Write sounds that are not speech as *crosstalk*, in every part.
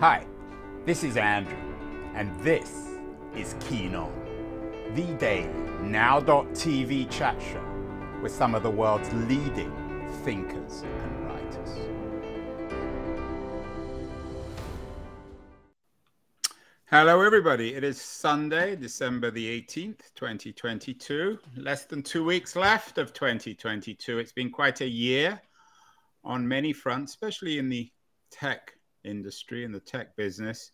Hi, this is Andrew, and this is Keen On, the daily now.tv chat show with some of the world's leading thinkers and writers. Hello, everybody. It is Sunday, December the 18th, 2022. Less than two weeks left of 2022. It's been quite a year on many fronts, especially in the tech industry and the tech business.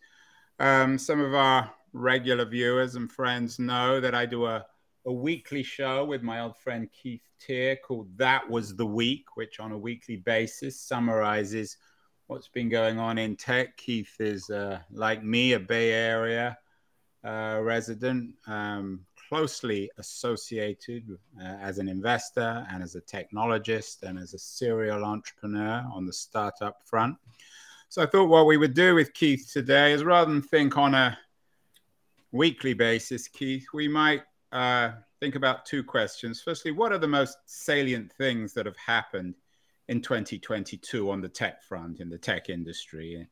Um, some of our regular viewers and friends know that I do a, a weekly show with my old friend Keith Teare called That Was the Week, which on a weekly basis summarizes what's been going on in tech. Keith is, uh, like me, a Bay Area uh, resident, um, closely associated uh, as an investor and as a technologist and as a serial entrepreneur on the startup front. So I thought what we would do with Keith today is rather than think on a weekly basis, Keith, we might uh, think about two questions. Firstly, what are the most salient things that have happened in 2022 on the tech front in the tech industry?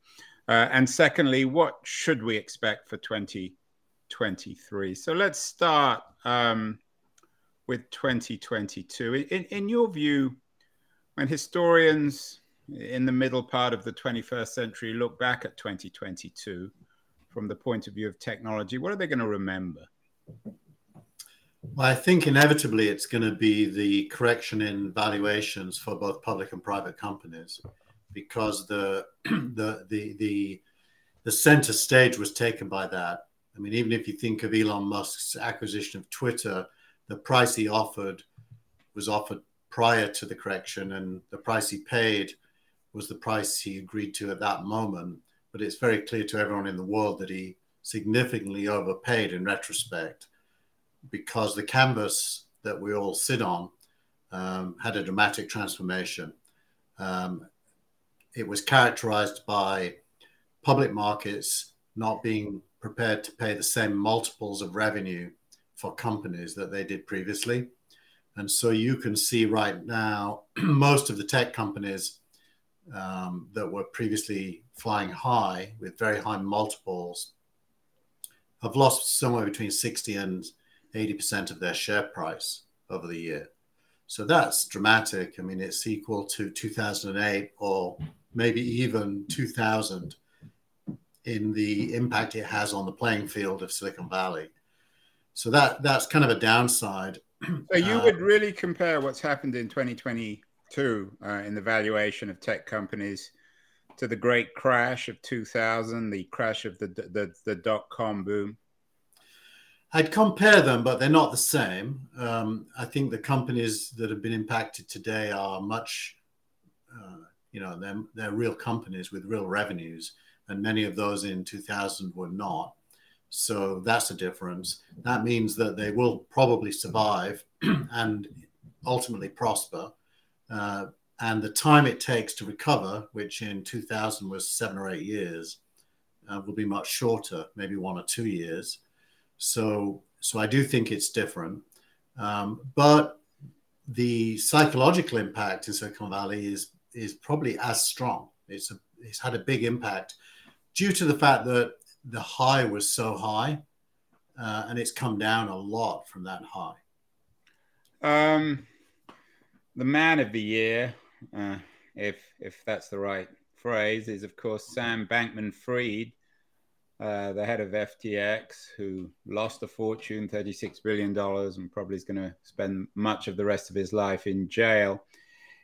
Uh, and secondly, what should we expect for 2023? So let's start um, with 2022. In, in your view, when historians in the middle part of the 21st century look back at 2022 from the point of view of technology, what are they going to remember? Well, I think inevitably it's going to be the correction in valuations for both public and private companies, because the *clears throat* the the the, the center stage was taken by that. I mean, even if you think of Elon Musk's acquisition of Twitter, the price he offered was offered prior to the correction, and the price he paid was the price he agreed to at that moment. But it's very clear to everyone in the world that he significantly overpaid in retrospect because the canvas that we all sit on um, had a dramatic transformation. Um, it was characterized by public markets not being prepared to pay the same multiples of revenue for companies that they did previously. And so you can see right now, *clears throat* most of the tech companies um, that were previously flying high with very high multiples have lost somewhere between 60 and 80% of their share price over the year. So that's dramatic. I mean, it's equal to 2008 or maybe even 2000 in the impact it has on the playing field of Silicon Valley. So that that's kind of a downside. So you uh, would really compare what's happened in 2022 uh, in the valuation of tech companies to the great crash of 2000, the crash of the the, the dot com boom. I'd compare them, but they're not the same. Um, I think the companies that have been impacted today are much, uh, you know, they're, they're real companies with real revenues, and many of those in 2000 were not. So that's a difference. That means that they will probably survive *clears throat* and ultimately prosper. Uh, and the time it takes to recover, which in 2000 was seven or eight years, uh, will be much shorter, maybe one or two years. So, so I do think it's different. Um, but the psychological impact in Silicon Valley is is probably as strong. It's a, it's had a big impact due to the fact that the high was so high, uh, and it's come down a lot from that high. Um, the man of the year, uh, if if that's the right phrase, is of course Sam Bankman-Fried, uh, the head of FTX, who lost a fortune, $36 billion, and probably is going to spend much of the rest of his life in jail.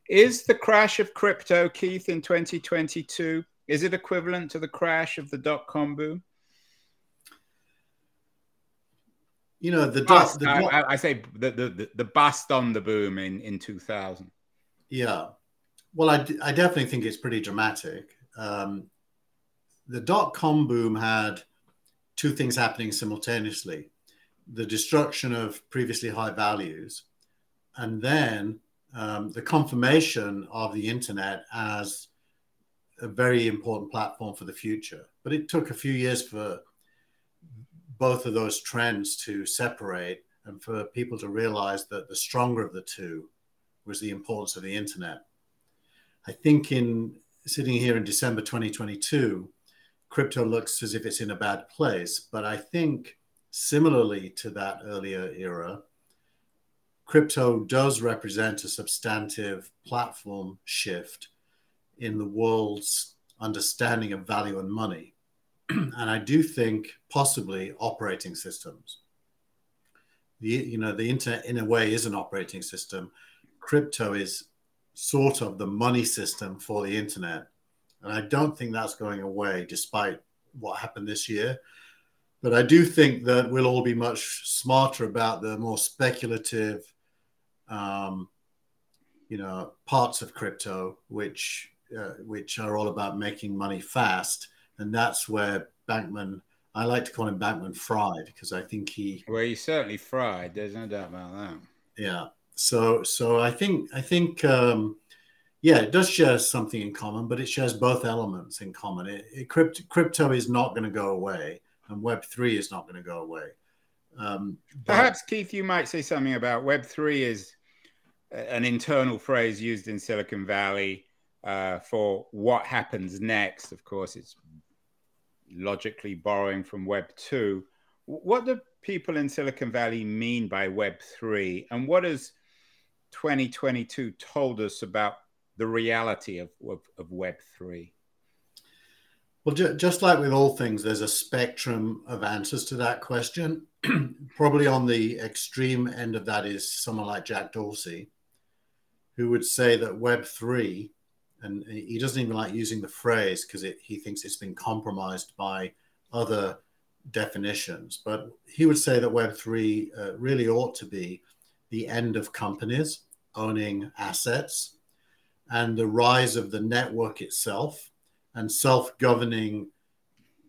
Is the crash of crypto, Keith, in 2022, is it equivalent to the crash of the dot com boom? You know, the, bust, the dot, I, I, say the, the, the bust on the boom in, in 2000. Yeah. Well, I, I definitely think it's pretty dramatic. Um, the dot com boom had two things happening simultaneously the destruction of previously high values, and then um, the confirmation of the internet as a very important platform for the future. But it took a few years for both of those trends to separate and for people to realize that the stronger of the two was the importance of the internet. I think in sitting here in December 2022, crypto looks as if it's in a bad place. But I think similarly to that earlier era, crypto does represent a substantive platform shift in the world's understanding of value and money. *clears throat* and I do think possibly operating systems. The, you know, the internet in a way is an operating system. Crypto is sort of the money system for the internet. And I don't think that's going away despite what happened this year. But I do think that we'll all be much smarter about the more speculative, um, you know, parts of crypto, which uh, which are all about making money fast, and that's where Bankman. I like to call him Bankman Fried because I think he. Well, he certainly fried. There's no doubt about that. Yeah. So so I think I think um, yeah, it does share something in common, but it shares both elements in common. It, it, crypto, crypto is not going to go away, and Web three is not going to go away. Um, Perhaps Keith, you might say something about Web three is an internal phrase used in Silicon Valley uh, for what happens next. Of course, it's logically borrowing from Web two. What do people in Silicon Valley mean by Web three, and what has 2022 told us about the reality of, of, of Web3? Well, ju- just like with all things, there's a spectrum of answers to that question. *clears throat* Probably on the extreme end of that is someone like Jack Dorsey, who would say that Web3, and he doesn't even like using the phrase because he thinks it's been compromised by other definitions, but he would say that Web3 uh, really ought to be the end of companies owning assets and the rise of the network itself and self-governing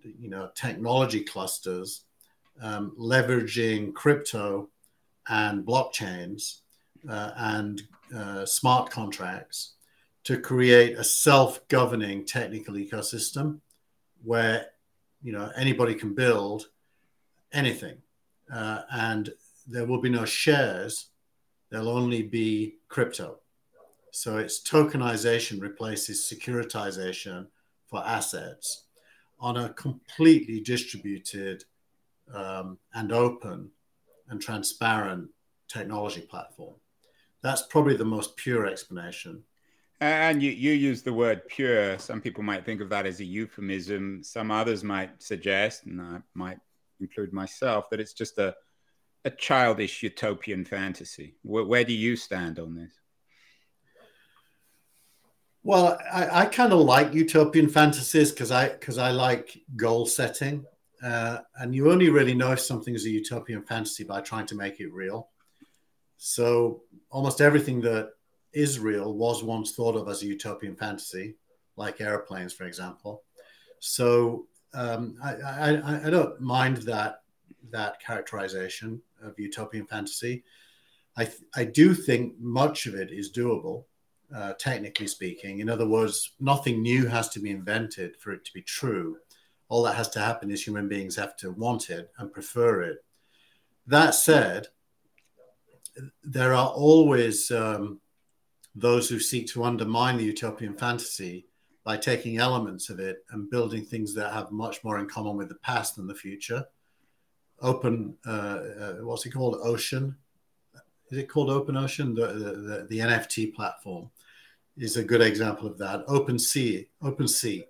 you know technology clusters um, leveraging crypto and blockchains uh, and uh, smart contracts to create a self-governing technical ecosystem where you know anybody can build anything uh, and there will be no shares there'll only be crypto so it's tokenization replaces securitization for assets on a completely distributed um, and open and transparent technology platform. That's probably the most pure explanation. And you, you use the word pure. Some people might think of that as a euphemism. Some others might suggest, and I might include myself, that it's just a, a childish utopian fantasy. Where, where do you stand on this? Well, I, I kind of like utopian fantasies because I because I like goal setting, uh, and you only really know if something is a utopian fantasy by trying to make it real. So almost everything that is real was once thought of as a utopian fantasy, like airplanes, for example. So um, I, I, I don't mind that that characterization of utopian fantasy. I, I do think much of it is doable uh, technically speaking. In other words, nothing new has to be invented for it to be true. All that has to happen is human beings have to want it and prefer it. That said, there are always um, those who seek to undermine the utopian fantasy by taking elements of it and building things that have much more in common with the past than the future. Open, uh, uh, what's it called? Ocean. Is it called Open Ocean? The, the, the, the NFT platform is a good example of that. OpenSea, OpenSea,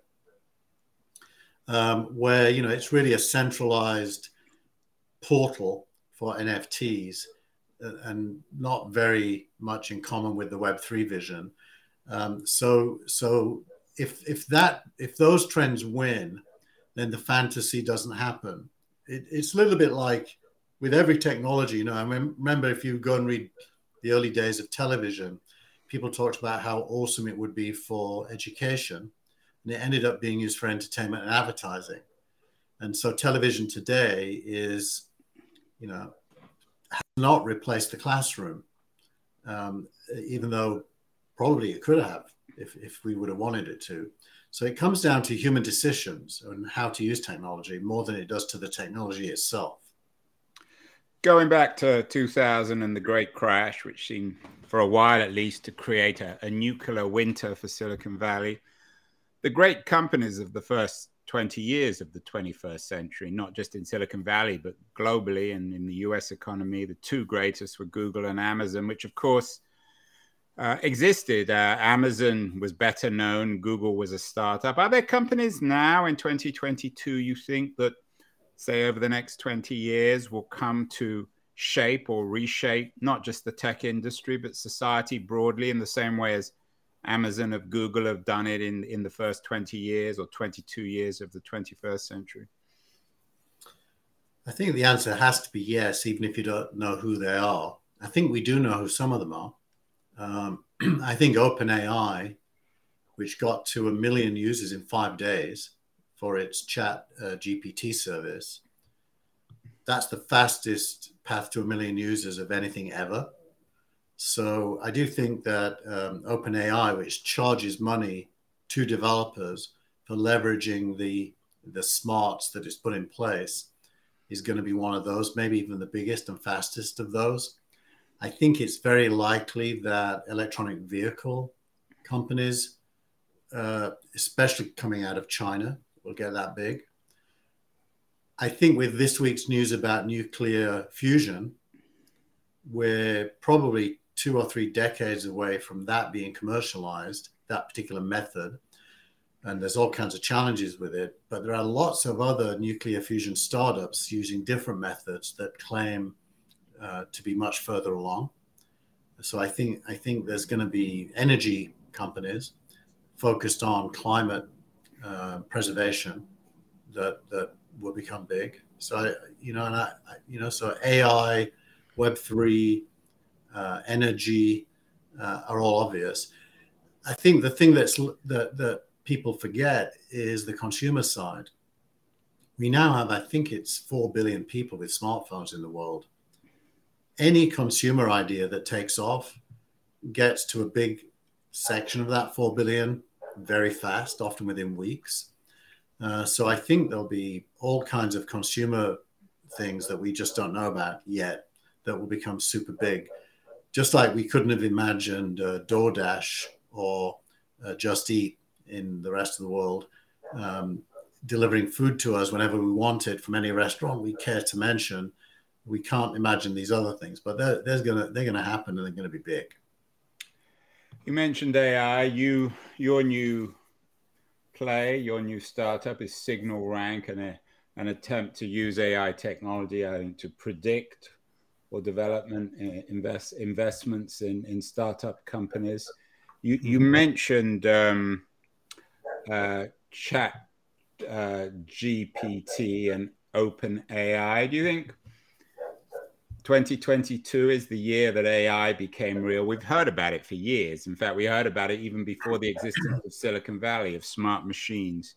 um, where you know it's really a centralized portal for NFTs and not very much in common with the Web three vision. Um, so so if if that if those trends win, then the fantasy doesn't happen. It, it's a little bit like with every technology. You know, I remember if you go and read the early days of television, people talked about how awesome it would be for education, and it ended up being used for entertainment and advertising. And so television today is, you know, has not replaced the classroom, um, even though probably it could have if, if we would have wanted it to. So it comes down to human decisions and how to use technology more than it does to the technology itself. Going back to 2000 and the great crash, which seemed for a while at least to create a, a nuclear winter for Silicon Valley, the great companies of the first 20 years of the 21st century, not just in Silicon Valley, but globally and in the US economy. The two greatest were Google and Amazon, which, of course, uh, existed. Uh, Amazon was better known, Google was a startup. Are there companies now in 2022 you think that, say, over the next 20 years will come to shape or reshape not just the tech industry, but society broadly in the same way as Amazon of Google have done it in, in the first 20 years or 22 years of the 21st century? I think the answer has to be yes, even if you don't know who they are. I think we do know who some of them are. Um, *clears throat* I think OpenAI, which got to a million users in five days for its chat uh, GPT service, that's the fastest path to a million users of anything ever. So I do think that um, OpenAI, which charges money to developers for leveraging the the smarts that is put in place, is going to be one of those, maybe even the biggest and fastest of those. I think it's very likely that electronic vehicle companies, uh, especially coming out of China, will get that big. I think with this week's news about nuclear fusion, we're probably two or three decades away from that being commercialized, that particular method. And there's all kinds of challenges with it. But there are lots of other nuclear fusion startups using different methods that claim uh, to be much further along. So I think I think there's going to be energy companies focused on climate uh, preservation that that will become big. So I, you know, and I, you know, so AI, Web three, uh, energy uh, are all obvious. I think the thing that's that that people forget is the consumer side. We now have, I think, it's four billion people with smartphones in the world any consumer idea that takes off gets to a big section of that 4 billion very fast, often within weeks. Uh, so I think there'll be all kinds of consumer things that we just don't know about yet that will become super big. Just like we couldn't have imagined uh, DoorDash or uh, Just Eat in the rest of the world um, delivering food to us whenever we want it from any restaurant we care to mention we can't imagine these other things, but they're, they're gonna they're gonna happen and they're gonna be big. You mentioned AI. You your new play, your new startup is Signal Rank, and a, an attempt to use AI technology, to predict or development uh, invest investments in in startup companies. You you mentioned um, uh, Chat uh, GPT and Open AI. Do you think 2022 is the year that AI became real. We've heard about it for years. In fact, we heard about it even before the existence of Silicon Valley, of smart machines.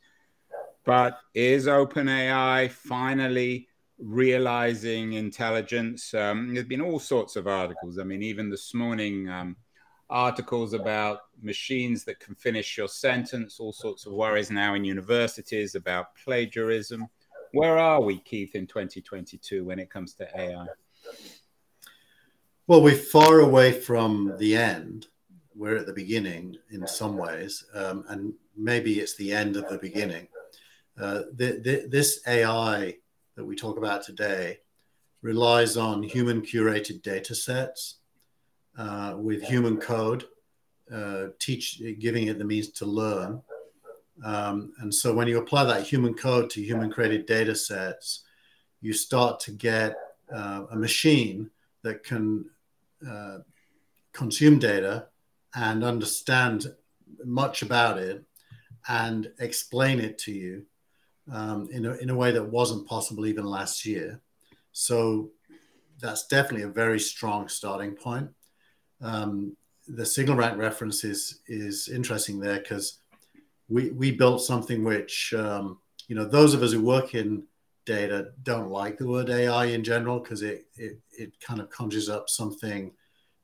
But is OpenAI finally realizing intelligence? Um, there's been all sorts of articles. I mean, even this morning, um, articles about machines that can finish your sentence, all sorts of worries now in universities about plagiarism. Where are we, Keith, in 2022 when it comes to AI? Well, we're far away from the end. We're at the beginning in some ways, um, and maybe it's the end of the beginning. Uh, the, the, this AI that we talk about today relies on human curated data sets uh, with human code, uh, teach giving it the means to learn. Um, and so when you apply that human code to human created data sets, you start to get uh, a machine that can uh, consume data and understand much about it and explain it to you um, in, a, in a way that wasn't possible even last year. So that's definitely a very strong starting point. Um, the signal rank reference is, is interesting there because we, we built something which, um, you know, those of us who work in data don't like the word AI in general because it, it, it kind of conjures up something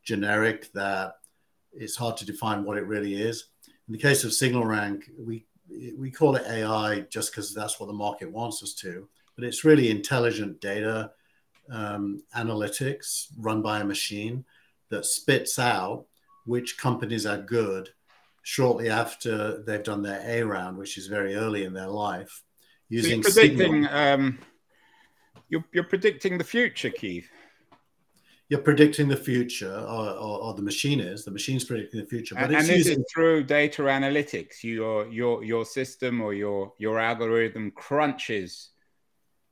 generic that it's hard to define what it really is. In the case of Signal Rank, we we call it AI just because that's what the market wants us to, but it's really intelligent data um, analytics run by a machine that spits out which companies are good shortly after they've done their A round, which is very early in their life using so you're predicting. Um, you're, you're predicting the future, Keith. You're predicting the future, or, or, or, the machine is. The machine's predicting the future, but and, and this using... is through data analytics. Your your your system or your your algorithm crunches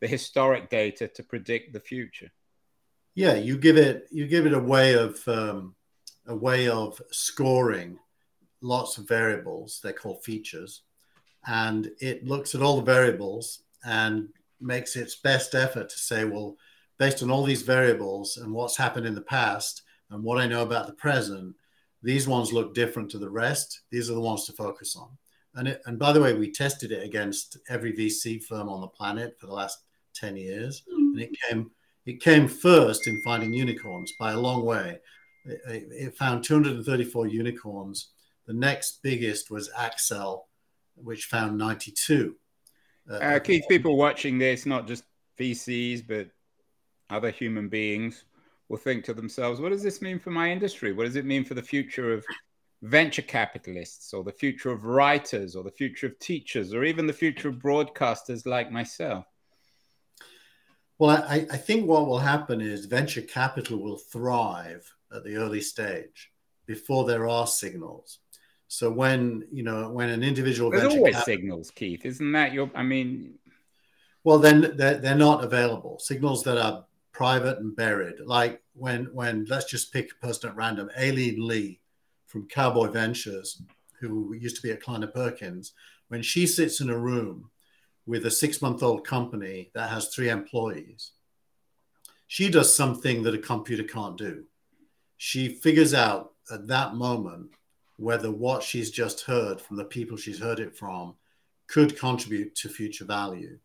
the historic data to predict the future. Yeah, you give it you give it a way of um, a way of scoring lots of variables. They're called features, and it looks at all the variables and makes its best effort to say, well, based on all these variables and what's happened in the past and what I know about the present, these ones look different to the rest. These are the ones to focus on. And, it, and by the way, we tested it against every VC firm on the planet for the last 10 years. And it came, it came first in finding unicorns by a long way. It, it found 234 unicorns. The next biggest was Accel, which found 92. Uh, uh, Keith, people watching this, not just VCs, but other human beings, will think to themselves, what does this mean for my industry? What does it mean for the future of venture capitalists, or the future of writers, or the future of teachers, or even the future of broadcasters like myself? Well, I, I think what will happen is venture capital will thrive at the early stage before there are signals. So when you know when an individual there's always capital, signals, Keith, isn't that your? I mean, well, then they're, they're not available. Signals that are private and buried, like when when let's just pick a person at random, Aileen Lee from Cowboy Ventures, who used to be at Kleiner Perkins, when she sits in a room with a six month old company that has three employees, she does something that a computer can't do. She figures out at that moment whether what she's just heard from the people she's heard it from could contribute to future value.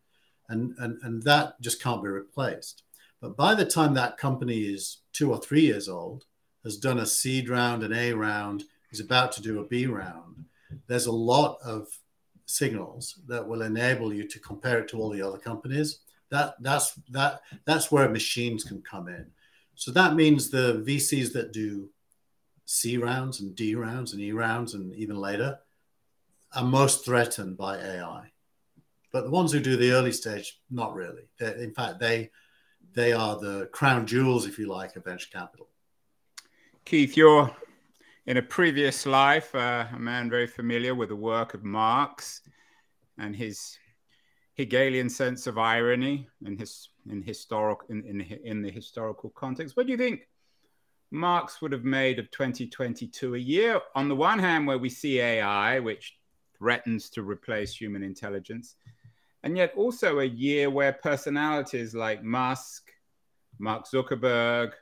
And, and, and that just can't be replaced. But by the time that company is two or three years old, has done a seed round, an A round, is about to do a B round, there's a lot of signals that will enable you to compare it to all the other companies. That that's that that's where machines can come in. So that means the VCs that do C rounds and D rounds and E rounds and even later are most threatened by AI. But the ones who do the early stage, not really. They're, in fact, they they are the crown jewels, if you like, of venture capital. Keith, you're in a previous life uh, a man very familiar with the work of Marx and his Hegelian sense of irony in his in historic in, in, in the historical context. What do you think Marx would have made of 2022 a year, on the one hand, where we see AI, which threatens to replace human intelligence, and yet also a year where personalities like Musk, Mark Zuckerberg,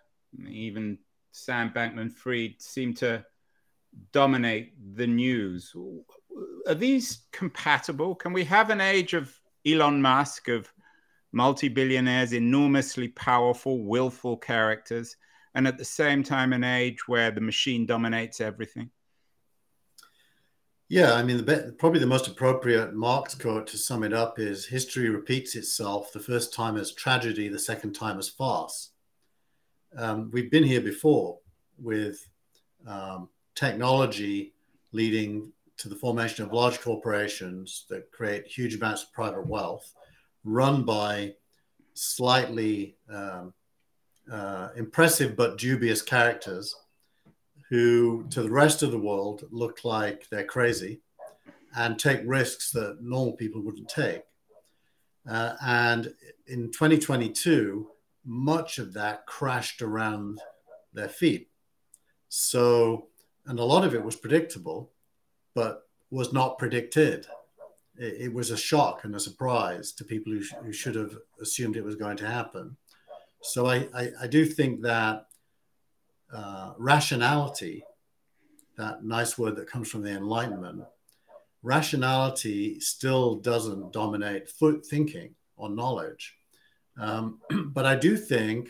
even Sam Bankman Fried seem to dominate the news. Are these compatible? Can we have an age of Elon Musk, of multi billionaires, enormously powerful, willful characters? and at the same time an age where the machine dominates everything? Yeah, I mean, the, probably the most appropriate Marx quote to sum it up is history repeats itself the first time as tragedy, the second time as farce. Um, we've been here before with um, technology leading to the formation of large corporations that create huge amounts of private wealth run by slightly um, uh, impressive but dubious characters who, to the rest of the world, look like they're crazy and take risks that normal people wouldn't take. Uh, and in 2022, much of that crashed around their feet. So, and a lot of it was predictable, but was not predicted. It, it was a shock and a surprise to people who, sh- who should have assumed it was going to happen. So I, I, I do think that uh, rationality, that nice word that comes from the Enlightenment, rationality still doesn't dominate thinking or knowledge. Um, *clears throat* but I do think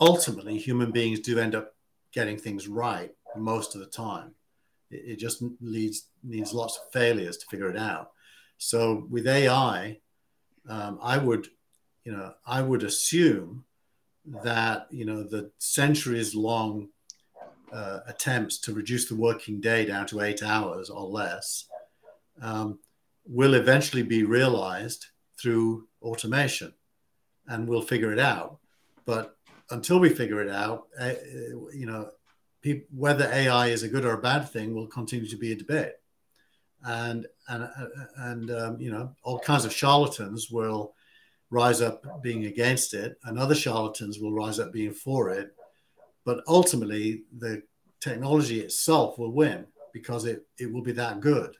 ultimately human beings do end up getting things right most of the time. It, it just leads, needs lots of failures to figure it out. So with AI, um, I would you know, I would assume that you know the centuries-long uh, attempts to reduce the working day down to eight hours or less um, will eventually be realized through automation and we'll figure it out. But until we figure it out, uh, you know, whether AI is a good or a bad thing will continue to be a debate. And, and, and um, you know, all kinds of charlatans will rise up being against it, and other charlatans will rise up being for it. But ultimately, the technology itself will win because it, it will be that good.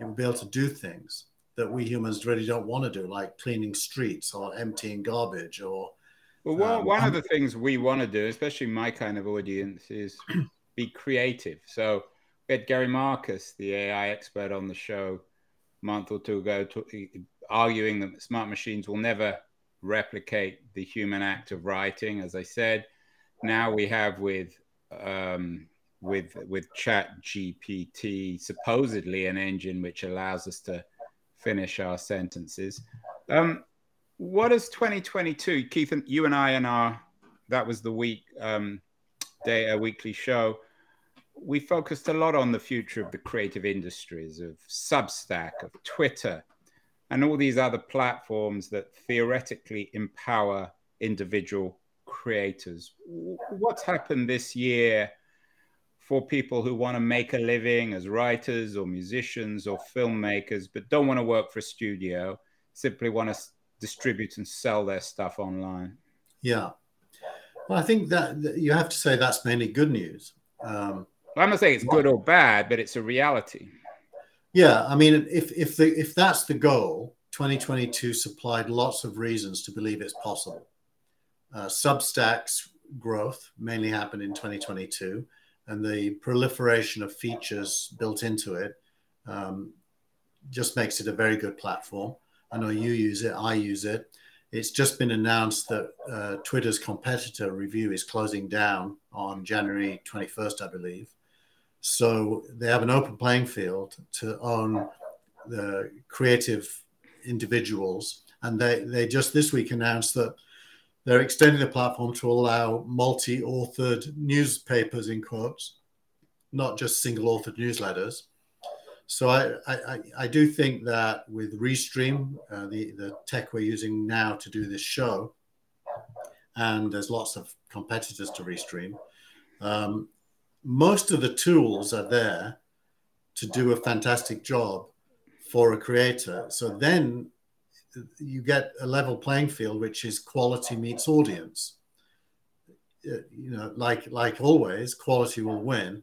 It will be able to do things that we humans really don't want to do, like cleaning streets or emptying garbage or. Well, one, um, one of the things we want to do, especially my kind of audience, is be creative. So we had Gary Marcus, the AI expert, on the show a month or two ago, to, arguing that smart machines will never replicate the human act of writing. As I said, now we have with um, with with Chat GPT supposedly an engine which allows us to finish our sentences. Um, what is 2022, Keith? And you and I and our that was the week um, day a weekly show. We focused a lot on the future of the creative industries, of Substack, of Twitter, and all these other platforms that theoretically empower individual creators. What's happened this year for people who want to make a living as writers or musicians or filmmakers, but don't want to work for a studio, simply want to distribute and sell their stuff online? Yeah. Well, I think that, you have to say that's mainly good news. Um, I'm not saying it's good or bad, but it's a reality. Yeah, I mean, if if the if that's the goal, 2022 supplied lots of reasons to believe it's possible. Uh, Substack's growth mainly happened in 2022 and the proliferation of features built into it um, just makes it a very good platform. I know you use it, I use it. It's just been announced that uh, Twitter's competitor Revue is closing down on January 21st, I believe. So they have an open playing field to own the creative individuals. And they, they just this week announced that they're extending the platform to allow multi authored newspapers, in quotes, not just single authored newsletters. So I, I, I do think that with Restream, uh, the, the tech we're using now to do this show, and there's lots of competitors to Restream, um, most of the tools are there to do a fantastic job for a creator. So then you get a level playing field, which is quality meets audience. Uh, you know, like like always, quality will win,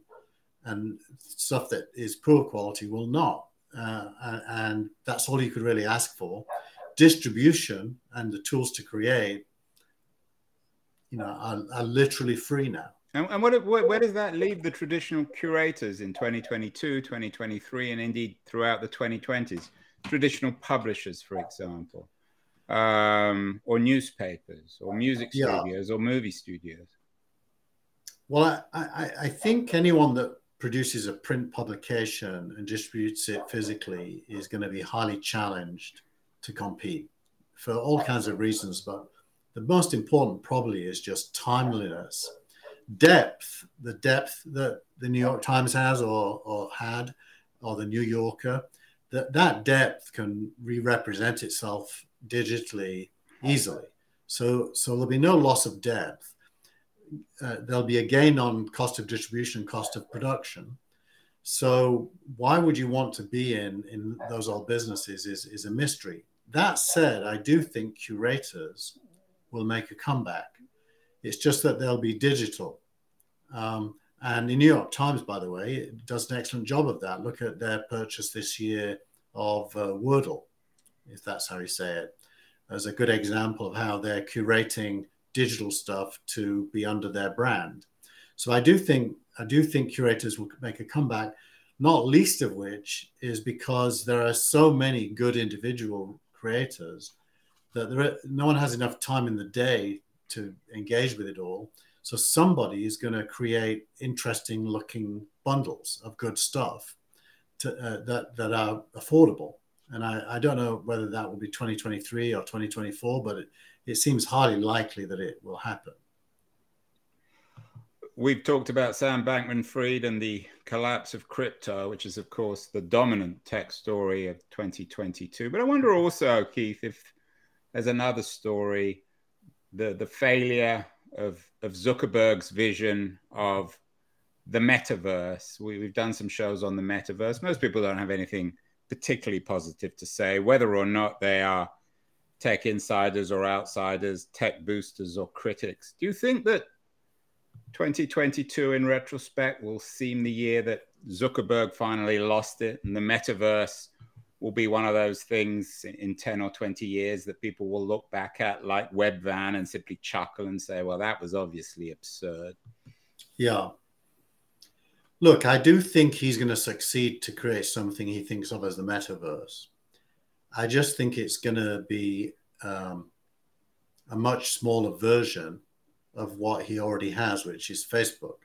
and stuff that is poor quality will not. Uh, and that's all you could really ask for. Distribution and the tools to create, you know, are, are literally free now. And, and what, where does that leave the traditional curators in 2022, 2023, and indeed throughout the 2020s? traditional publishers, for example, um, or newspapers, or music studios, yeah. or movie studios? Well, I, I, I think anyone that produces a print publication and distributes it physically is going to be highly challenged to compete for all kinds of reasons. But the most important probably is just timeliness, depth, the depth that the New York Times has or, or had, or the New Yorker that that depth can re-represent itself digitally easily. So so there'll be no loss of depth. Uh, there'll be a gain on cost of distribution, cost of production. So why would you want to be in in those old businesses is is a mystery. That said, I do think curators will make a comeback. It's just that they'll be digital. Um, and the New York Times, by the way, does an excellent job of that. Look at their purchase this year of uh, Wordle, if that's how you say it, as a good example of how they're curating digital stuff to be under their brand. So I do think I do think curators will make a comeback, not least of which is because there are so many good individual creators that there are, no one has enough time in the day to engage with it all. So somebody is going to create interesting looking bundles of good stuff to, uh, that that are affordable. And I, I don't know whether that will be 2023 or 2024, but it, it seems highly likely that it will happen. we've talked about Sam Bankman Fried and the collapse of crypto, which is, of course, the dominant tech story of 2022. But I wonder also, Keith, if there's another story the, the failure of, of Zuckerberg's vision of the metaverse. We, we've done some shows on the metaverse. Most people don't have anything particularly positive to say, whether or not they are tech insiders or outsiders, tech boosters or critics. Do you think that 2022 in retrospect will seem the year that Zuckerberg finally lost it and the metaverse will be one of those things in 10 or 20 years that people will look back at like Webvan and simply chuckle and say, well, that was obviously absurd. Yeah. Look, I do think he's going to succeed to create something he thinks of as the metaverse. I just think it's going to be um, a much smaller version of what he already has, which is Facebook,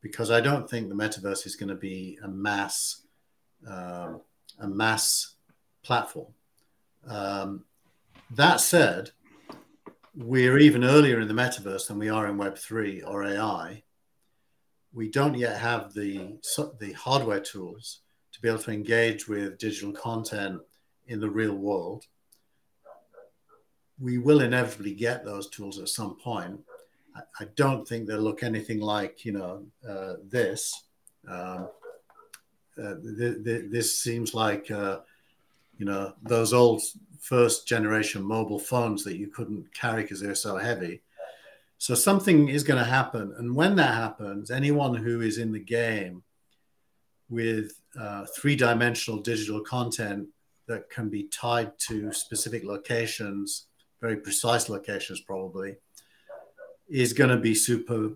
because I don't think the metaverse is going to be a mass um, a mass platform. Um, that said, we're even earlier in the metaverse than we are in Web three or AI. We don't yet have the the hardware tools to be able to engage with digital content in the real world. We will inevitably get those tools at some point, I, don't think they'll look anything like you know uh, this. Um, uh, th- th- this seems like uh, you know those old first generation mobile phones that you couldn't carry because they're so heavy. So something is going to happen, and when that happens, anyone who is in the game with uh, three-dimensional digital content that can be tied to specific locations, very precise locations, probably is going to be super,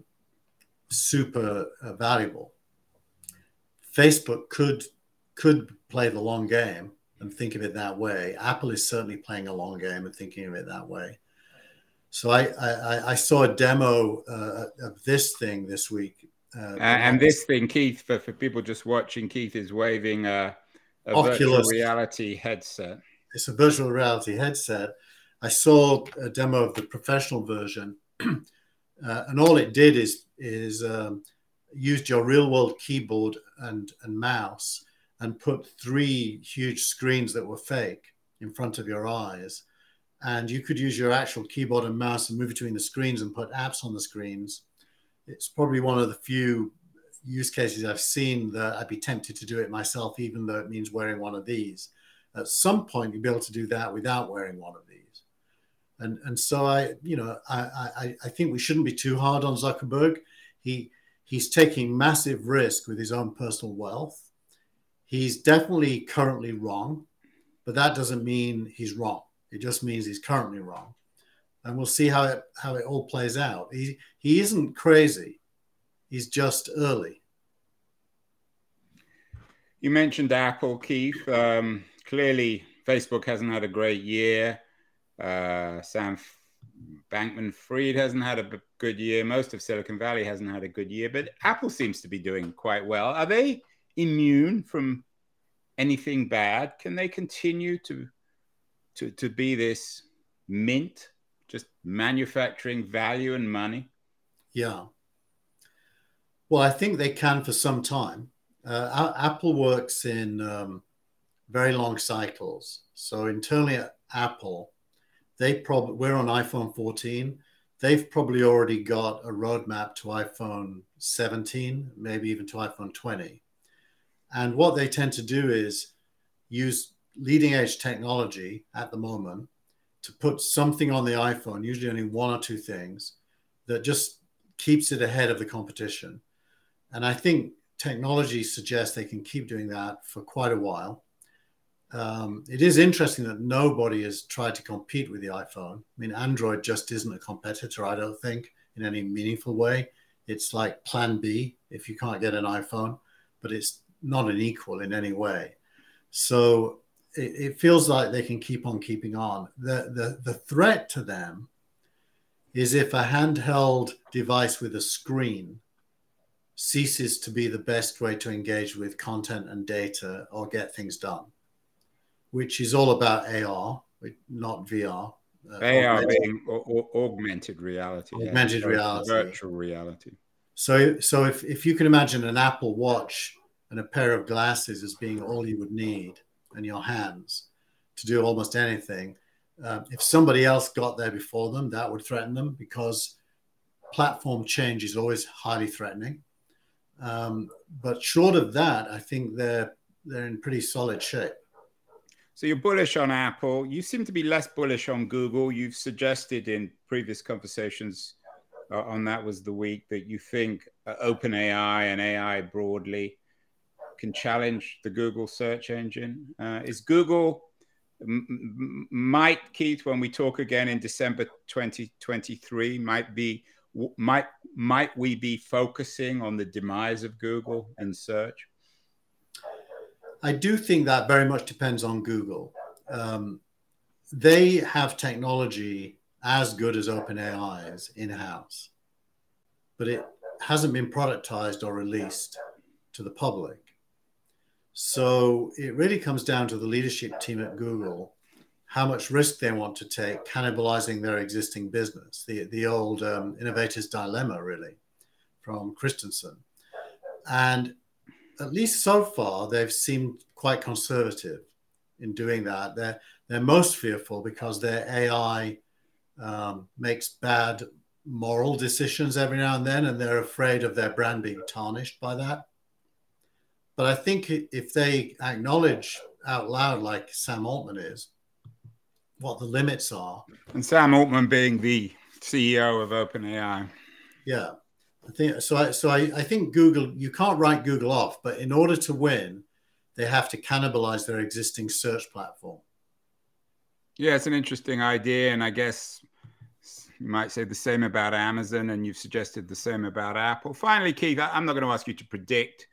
super uh, valuable. Facebook could could play the long game and think of it that way. Apple is certainly playing a long game and thinking of it that way. So I I, I saw a demo uh, of this thing this week. Uh, and this thing, Keith, for, for people just watching, Keith is waving a, a Oculus. virtual reality headset. It's a virtual reality headset. I saw a demo of the professional version. *clears throat* Uh, and all it did is is um, used your real world keyboard and and mouse and put three huge screens that were fake in front of your eyes. And you could use your actual keyboard and mouse and move between the screens and put apps on the screens. It's probably one of the few use cases i've seen that i'd be tempted to do it myself even though it means wearing one of these. At some point you'll be able to do that without wearing one of these. And and so I, you know, I, I I think we shouldn't be too hard on Zuckerberg. He he's taking massive risk with his own personal wealth. He's definitely currently wrong, but that doesn't mean he's wrong. It just means he's currently wrong, and we'll see how it how it all plays out. He he isn't crazy. He's just early. You mentioned Apple, Keith. Um, clearly, Facebook hasn't had a great year. Uh, Sam Bankman Fried hasn't had a good year. Most of Silicon Valley hasn't had a good year, but Apple seems to be doing quite well. Are they immune from anything bad? Can they continue to to to be this mint, just manufacturing value and money? Yeah. Well, I think they can for some time. Uh, Apple works in um, very long cycles. So internally at Apple, they probably we're on iPhone 14. They've probably already got a roadmap to iPhone 17, maybe even to iPhone 20. And what they tend to do is use leading edge technology at the moment to put something on the iPhone, usually only one or two things, that just keeps it ahead of the competition. And I think technology suggests they can keep doing that for quite a while. Um, it is interesting that nobody has tried to compete with the iPhone. I mean, Android just isn't a competitor, I don't think, in any meaningful way. It's like plan B if you can't get an iPhone, but it's not an equal in any way. So it, it feels like they can keep on keeping on. The, the, the threat to them is if a handheld device with a screen ceases to be the best way to engage with content and data or get things done which is all about AR, not VR. Uh, AR being augmented reality. Augmented yeah, reality. Virtual reality. So, so if, if you can imagine an Apple Watch and a pair of glasses as being all you would need in your hands to do almost anything, uh, if somebody else got there before them, that would threaten them because platform change is always highly threatening. Um, but short of that, I think they're they're in pretty solid shape. So you're bullish on Apple. You seem to be less bullish on Google. You've suggested in previous conversations uh, on that was the week that you think uh, OpenAI and AI broadly can challenge the Google search engine. Uh, is Google m- might Keith, when we talk again in December 2023, might be might might we be focusing on the demise of Google and search? I do think that very much depends on Google. Um, they have technology as good as OpenAI's in house, but it hasn't been productized or released to the public. So it really comes down to the leadership team at Google, how much risk they want to take, cannibalizing their existing business. The, the old um, innovator's dilemma, really, from Christensen. And at least so far, they've seemed quite conservative in doing that. They're they're most fearful because their AI um, makes bad moral decisions every now and then, and they're afraid of their brand being tarnished by that. But I think if they acknowledge out loud, like Sam Altman is, what the limits are, and Sam Altman being the CEO of OpenAI, yeah, I think so. I, so I, I think Google, you can't write Google off, but in order to win, they have to cannibalize their existing search platform. Yeah, it's an interesting idea, and I guess you might say the same about Amazon, and you've suggested the same about Apple. Finally, Keith, I'm not going to ask you to predict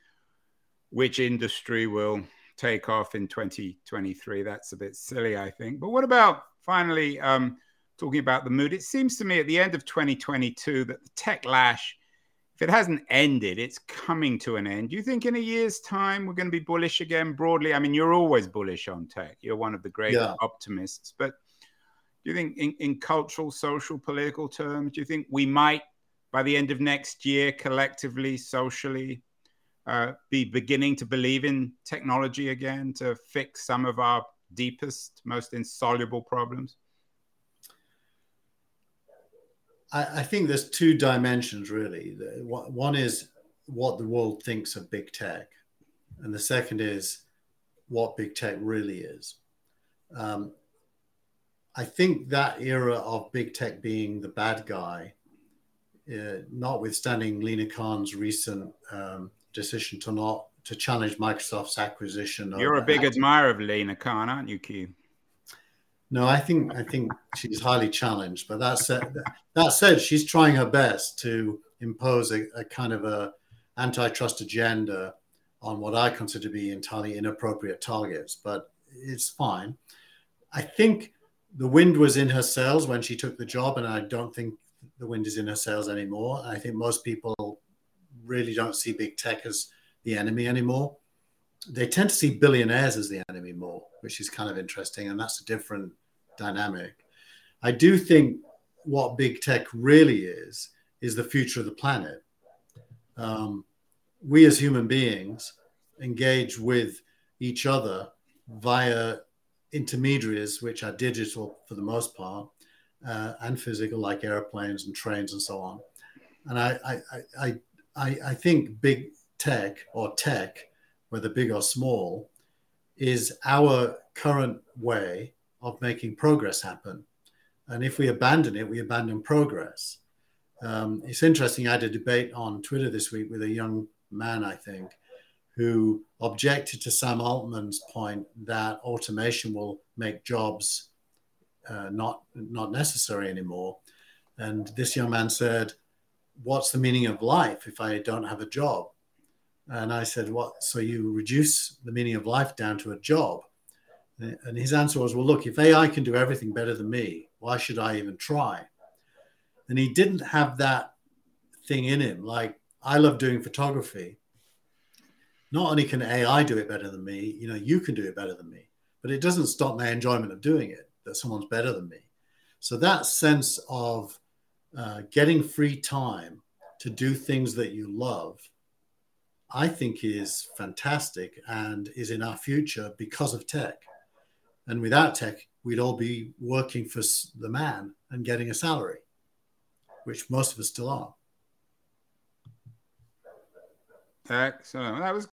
which industry will take off in 2023. That's a bit silly, I think. But what about finally um, talking about the mood? It seems to me at the end of 2022 that the tech lash if it hasn't ended, it's coming to an end. Do you think in a year's time we're going to be bullish again broadly? I mean, you're always bullish on tech. You're one of the great yeah. optimists. But do you think in, in cultural, social, political terms, do you think we might, by the end of next year, collectively, socially, uh, be beginning to believe in technology again to fix some of our deepest, most insoluble problems? I, I think there's two dimensions really. One is what the world thinks of big tech, and the second is what big tech really is. Um, I think that era of big tech being the bad guy, uh, notwithstanding Lina Khan's recent um, decision to not to challenge Microsoft's acquisition. You're a big admirer of Lina Khan, aren't you, Keith? No, I think I think she's highly challenged. But that said, that said, she's trying her best to impose a, a kind of a antitrust agenda on what I consider to be entirely inappropriate targets. But it's fine. I think the wind was in her sails when she took the job, and I don't think the wind is in her sails anymore. I think most people really don't see big tech as the enemy anymore. They tend to see billionaires as the enemy more, which is kind of interesting, and that's a different dynamic. I do think what big tech really is is the future of the planet. Um, we as human beings engage with each other via intermediaries, which are digital for the most part, uh, and physical, like airplanes and trains and so on. And I, I, I, I, I think big tech or tech, whether big or small, is our current way of making progress happen. And if we abandon it, we abandon progress. Um, it's interesting. I had a debate on Twitter this week with a young man, I think, who objected to Sam Altman's point that automation will make jobs uh, not not necessary anymore. And this young man said, "What's the meaning of life if I don't have a job?" And I said, "What? So you reduce the meaning of life down to a job?" And his answer was, well, look, if AI can do everything better than me, why should I even try? And he didn't have that thing in him. Like, I love doing photography. Not only can AI do it better than me, you know, you can do it better than me, but it doesn't stop my enjoyment of doing it that someone's better than me. So that sense of uh, getting free time to do things that you love, I think is fantastic and is in our future because of tech. And without tech, we'd all be working for the man and getting a salary, which most of us still are. Excellent. That was